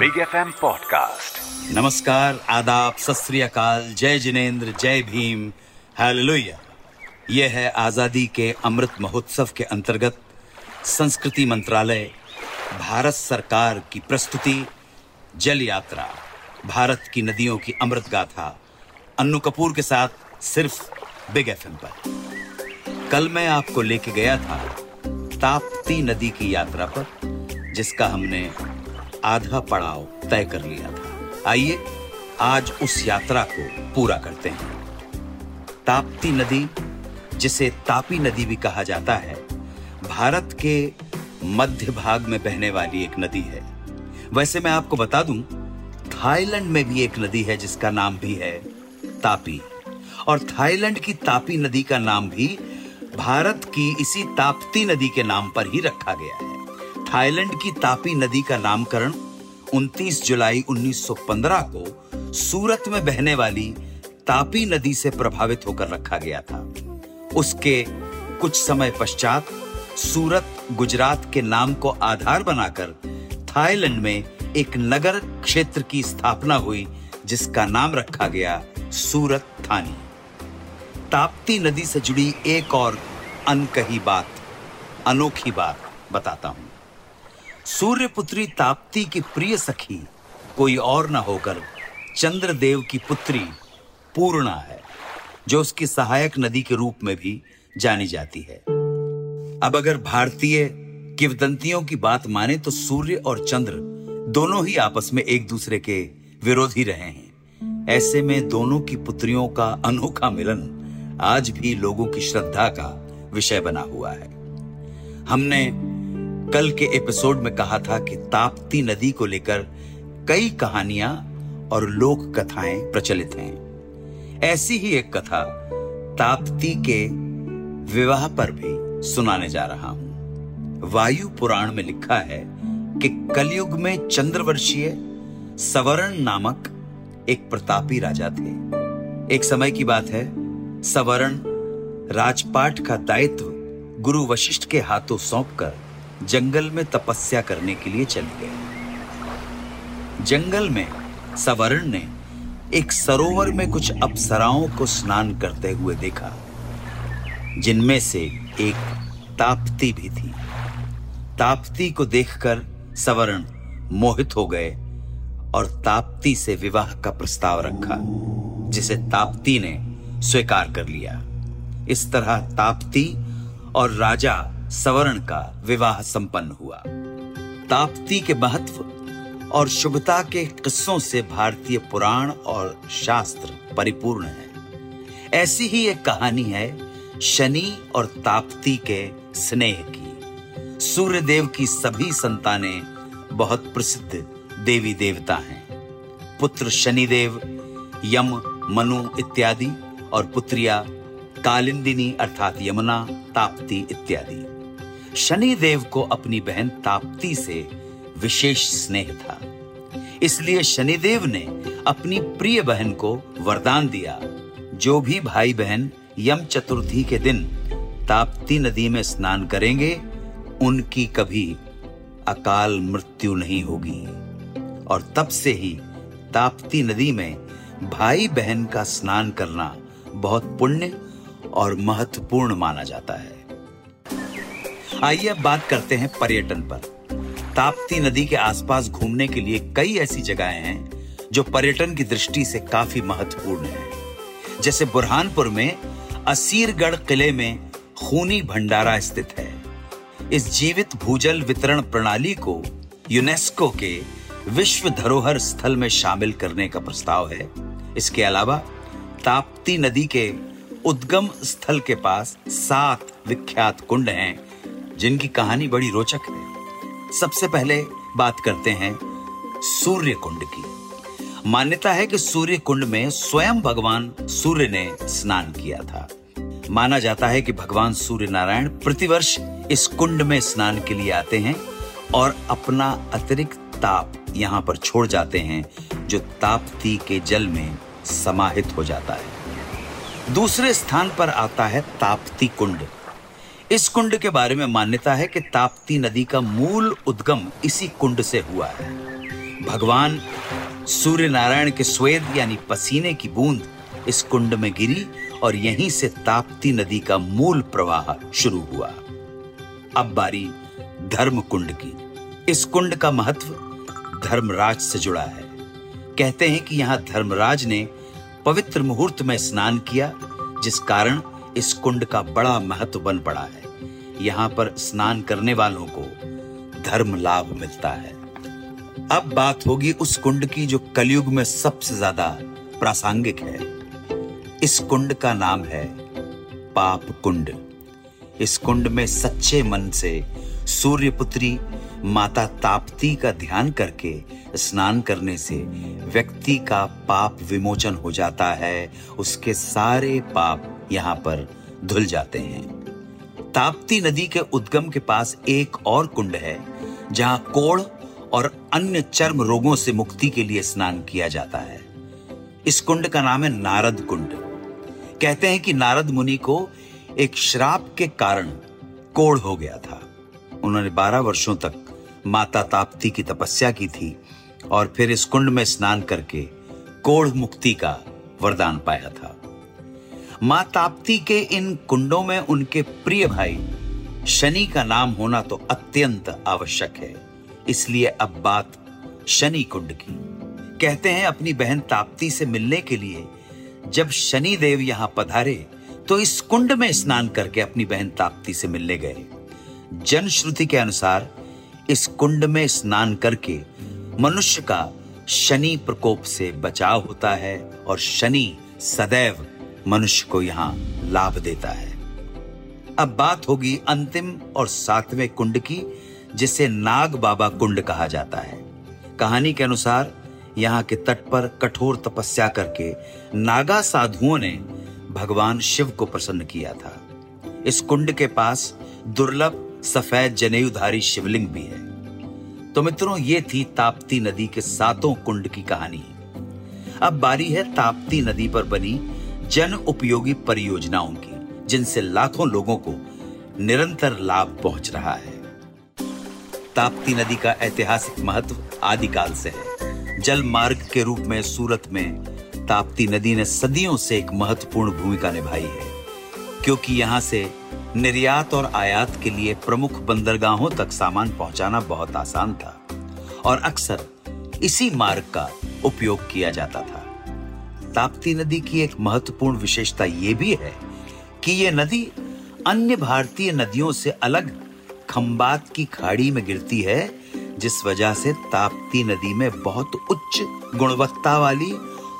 Big F M podcast नमस्कार, आदाब सत जय जिनेन्द्र, जय भीम, हालेलुया। यह है आज़ादी के अमृत महोत्सव के अंतर्गत संस्कृति मंत्रालय, भारत सरकार की प्रस्तुति, जल यात्रा, भारत की नदियों की अमृत गाथा, अन्नू कपूर के साथ सिर्फ़ बिग एफ़ एम पर। कल मैं आपको लेके गया था ताप्ती नदी की यात्रा पर, जिसका हमने आधा पड़ाव तय कर लिया था। आइए, आज उस यात्रा को पूरा करते हैं। ताप्ती नदी, जिसे तापी नदी भी कहा जाता है, भारत के मध्य भाग में बहने वाली एक नदी है। वैसे मैं आपको बता दूँ, थाईलैंड में भी एक नदी है जिसका नाम भी है तापी। और थाईलैंड की तापी नदी का नाम भी भारत की इसी ताप्ती नदी के नाम पर ही रखा गया है। थाईलैंड की तापी नदी का नामकरण 29 जुलाई 1915 को सूरत में बहने वाली तापी नदी से प्रभावित होकर रखा गया था। उसके कुछ समय पश्चात सूरत, गुजरात के नाम को आधार बनाकर थाईलैंड में एक नगर क्षेत्र की स्थापना हुई, जिसका नाम रखा गया सूरत थानी। ताप्ती नदी से जुड़ी एक और अनकही बात, अनोखी बात बताता हूँ। सूर्यपुत्री ताप्ती की प्रिय सखी, कोई और न होकर चंद्रदेव की पुत्री पूर्णा है, जो उसकी सहायक नदी के रूप में भी जानी जाती है। अब अगर भारतीय किवदंतियों की बात माने तो सूर्य और चंद्र दोनों ही आपस में एक दूसरे के विरोधी रहे हैं। ऐसे में दोनों की पुत्रियों का अनोखा मिलन आज भी लोगों की श्रद्धा का विषय बना हुआ है। हमने कल के एपिसोड में कहा था कि ताप्ती नदी को लेकर कई कहानियाँ और लोक कथाएँ प्रचलित हैं। ऐसी ही एक कथा ताप्ती के विवाह पर भी सुनाने जा रहा हूँ। वायु पुराण में लिखा है कि कलयुग में चंद्रवर्षीय सवर्ण नामक एक प्रतापी राजा थे। एक समय की बात है, सवर्ण राजपाट का दायित्व गुरु वशिष्ठ के हाथों सौंपकर जंगल में तपस्या करने के लिए चले गए। जंगल में सवर्ण ने एक सरोवर में कुछ अप्सराओं को स्नान करते हुए देखा, जिनमें से एक ताप्ती भी थी। ताप्ती को देखकर सवर्ण मोहित हो गए और ताप्ती से विवाह का प्रस्ताव रखा, जिसे ताप्ती ने स्वीकार कर लिया। इस तरह ताप्ती और राजा सवर्ण का विवाह संपन्न हुआ। ताप्ती के महत्व और शुभता के किस्सों से भारतीय पुराण और शास्त्र परिपूर्ण है। ऐसी ही एक कहानी है शनि और ताप्ती के स्नेह की। सूर्य देव की सभी संतानें बहुत प्रसिद्ध देवी देवता हैं। पुत्र शनिदेव, यम, मनु इत्यादि और पुत्रिया कालिंदिनी अर्थात यमुना, ताप्ती इत्यादि। शनि देव को अपनी बहन ताप्ती से विशेष स्नेह था। इसलिए शनिदेव ने अपनी प्रिय बहन को वरदान दिया। जो भी भाई बहन यम चतुर्थी के दिन ताप्ती नदी में स्नान करेंगे, उनकी कभी अकाल मृत्यु नहीं होगी। और तब से ही ताप्ती नदी में भाई बहन का स्नान करना बहुत पुण्य और महत्वपूर्ण माना जाता है। आइए अब बात करते हैं पर्यटन पर। ताप्ती नदी के आसपास घूमने के लिए कई ऐसी जगहें हैं जो पर्यटन की दृष्टि से काफ़ी महत्वपूर्ण है। जैसे बुरहानपुर में असीरगढ़ किले में खूनी भंडारा स्थित है। इस जीवित भूजल वितरण प्रणाली को यूनेस्को के विश्व धरोहर स्थल में शामिल करने का प्रस्ताव है। इसके अलावा ताप्ती नदी के उद्गम स्थल के पास सात विख्यात कुंड हैं जिनकी कहानी बड़ी रोचक है। सबसे पहले बात करते हैं सूर्य कुंड की। मान्यता है कि सूर्य कुंड में स्वयं भगवान सूर्य ने स्नान किया था। माना जाता है कि भगवान सूर्य नारायण प्रतिवर्ष इस कुंड में स्नान के लिए आते हैं और अपना अतिरिक्त ताप यहाँ पर छोड़ जाते हैं, जो ताप्ती के जल में समाहित हो जाता है। दूसरे स्थान पर आता है ताप्ती कुंड। इस कुंड के बारे में मान्यता है कि ताप्ती नदी का मूल उद्गम इसी कुंड से हुआ है। भगवान सूर्य नारायण के स्वेद यानी पसीने की बूंद इस कुंड में गिरी और यहीं से ताप्ती नदी का मूल प्रवाह शुरू हुआ। अब बारी धर्म कुंड की। इस कुंड का महत्व धर्मराज से जुड़ा है। कहते हैं कि यहाँ धर्मराज ने पवित्र मुहूर्त में स्नान किया, जिस कारण इस कुंड का बड़ा महत्व बन पड़ा है। यहाँ पर स्नान करने वालों को धर्म लाभ मिलता है। अब बात होगी उस कुंड की जो कलयुग में सबसे ज़्यादा प्रासंगिक है। इस कुंड का नाम है पाप कुंड। इस कुंड में सच्चे मन से सूर्य पुत्री माता ताप्ती का ध्यान करके स्नान करने से व्यक्ति का पाप विमोचन हो जाता है। उसके सारे पाप यहाँ पर धुल जाते हैं। ताप्ती नदी के उद्गम के पास एक और कुंड है, जहाँ कोड़ और अन्य चर्म रोगों से मुक्ति के लिए स्नान किया जाता है। इस कुंड का नाम है नारद कुंड। कहते हैं कि नारद मुनि को एक श्राप के कारण कोड़ हो गया था। उन्होंने बारह वर्षों तक माता ताप्ती की तपस्या की थी और फिर इस कुंड में स्नान करके कोढ़ मुक्ति का वरदान पाया था। माँ ताप्ती के इन कुंडों में उनके प्रिय भाई शनि का नाम होना तो अत्यंत आवश्यक है, इसलिए अब बात शनि कुंड की। कहते हैं अपनी बहन ताप्ती से मिलने के लिए, जब शनि देव यहाँ पधारे तो इस कुंड में स्नान करके अपनी बहन ताप्ती से मिलने गए। जनश्रुति के अनुसार इस कुंड में स्नान करके मनुष्य का शनि प्रकोप से बचाव होता है और शनि सदैव मनुष्य को यहाँ लाभ देता है। अब बात होगी अंतिम और सातवें कुंड की, जिसे नाग बाबा कुंड कहा जाता है। कहानी के अनुसार यहाँ के तट पर कठोर तपस्या करके नागा साधुओं ने भगवान शिव को प्रसन्न किया था। इस कुंड के पास दुर्लभ सफ़ेद जनेयुधारी शिवलिंग भी है। तो मित्रों, ये थी ताप्ती नदी के सातों कुंड की कहानी। अब बारी है ताप्ती नदी पर बनी जन उपयोगी परियोजनाओं की, जिनसे लाखों लोगों को निरंतर लाभ पहुँच रहा है। ताप्ती नदी का ऐतिहासिक महत्व आदिकाल से है। जल मार्ग के रूप में सूरत में ताप्ती नदी ने सदियों से एक महत्वपूर्ण भूमिका निभाई है, क्योंकि यहाँ से निर्यात और आयात के लिए प्रमुख बंदरगाहों तक सामान पहुंचाना बहुत आसान था, और अक्सर इसी मार्ग का उपयोग किया जाता था। ताप्ती नदी की एक महत्वपूर्ण विशेषता यह भी है कि यह नदी अन्य भारतीय नदियों से अलग खंबात की खाड़ी में गिरती है, जिस वजह से ताप्ती नदी में बहुत उच्च गुणवत्ता वाली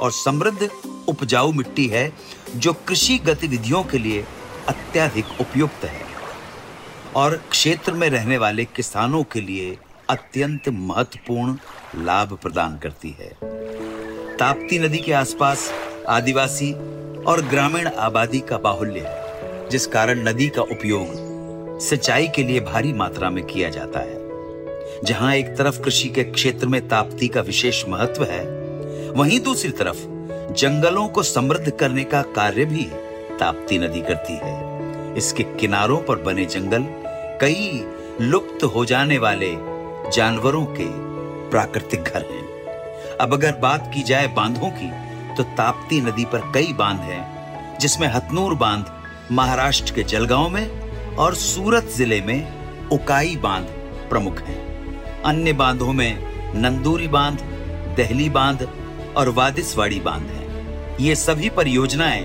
और समृद्ध उपजाऊ मिट्टी है, जो कृषि गतिविधियों के लिए अत्यधिक उपयुक्त है और क्षेत्र में रहने वाले किसानों के लिए अत्यंत महत्वपूर्ण लाभ प्रदान करती है। ताप्ती नदी के आसपास आदिवासी और ग्रामीण आबादी का बाहुल्य है, जिस कारण नदी का उपयोग सिंचाई के लिए भारी मात्रा में किया जाता है। जहाँ एक तरफ़ कृषि के क्षेत्र में ताप्ती का विशेष महत्व है, वहीं दूसरी तरफ़ जंगलों को समृद्ध करने का कार्य भी ताप्ती नदी करती है। इसके किनारों पर बने जंगल कई लुप्त हो जाने वाले जानवरों के प्राकृतिक घर हैं। अब अगर बात की जाए बांधों की तो ताप्ती नदी पर कई बाँध हैं, जिसमें हथनूर बाँध महाराष्ट्र के जलगांव में और सूरत ज़िले में उकाई बाँध प्रमुख हैं। अन्य बांधों में नंदूरी बाँध, दहली बाँध और वादिसवाड़ी बाँध हैं। ये सभी परियोजनाएँ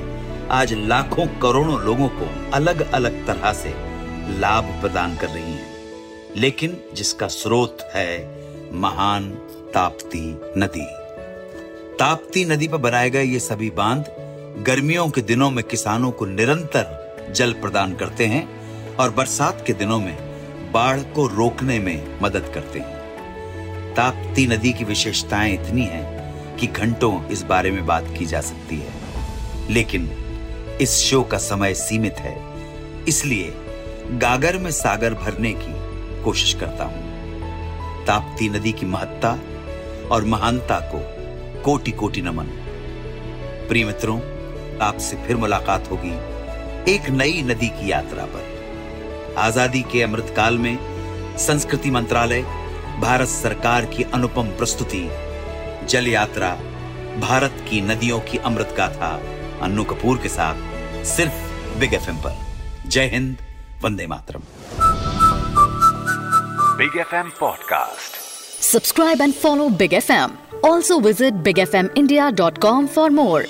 आज लाखों करोड़ों लोगों को अलग अलग तरह से लाभ प्रदान कर रही हैं। लेकिन जिसका स्रोत है महान ताप्ती नदी। ताप्ती नदी पर बनाए गए ये सभी बाँध गर्मियों के दिनों में किसानों को निरंतर जल प्रदान करते हैं और बरसात के दिनों में बाढ़ को रोकने में मदद करते हैं। ताप्ती नदी की विशेषताएँ इतनी हैं कि घंटों इस बारे में बात की जा सकती है। लेकिन इस शो का समय सीमित है। इसलिए गागर में सागर भरने की कोशिश करता हूँ। ताप्ती नदी की महत्ता और महानता को कोटि कोटि नमन। प्रिय मित्रों, आपसे फिर मुलाकात होगी एक नई नदी की यात्रा पर। आज़ादी के अमृतकाल में संस्कृति मंत्रालय, भारत सरकार की अनुपम प्रस्तुति, जल यात्रा, भारत की नदियों की अमृत गाथा, अन्नू कपूर के साथ सिर्फ़ बिग एफएम पर। जय Hind Vande Mataram. Big FM podcast subscribe and follow big F M also visit big F M India dot com for more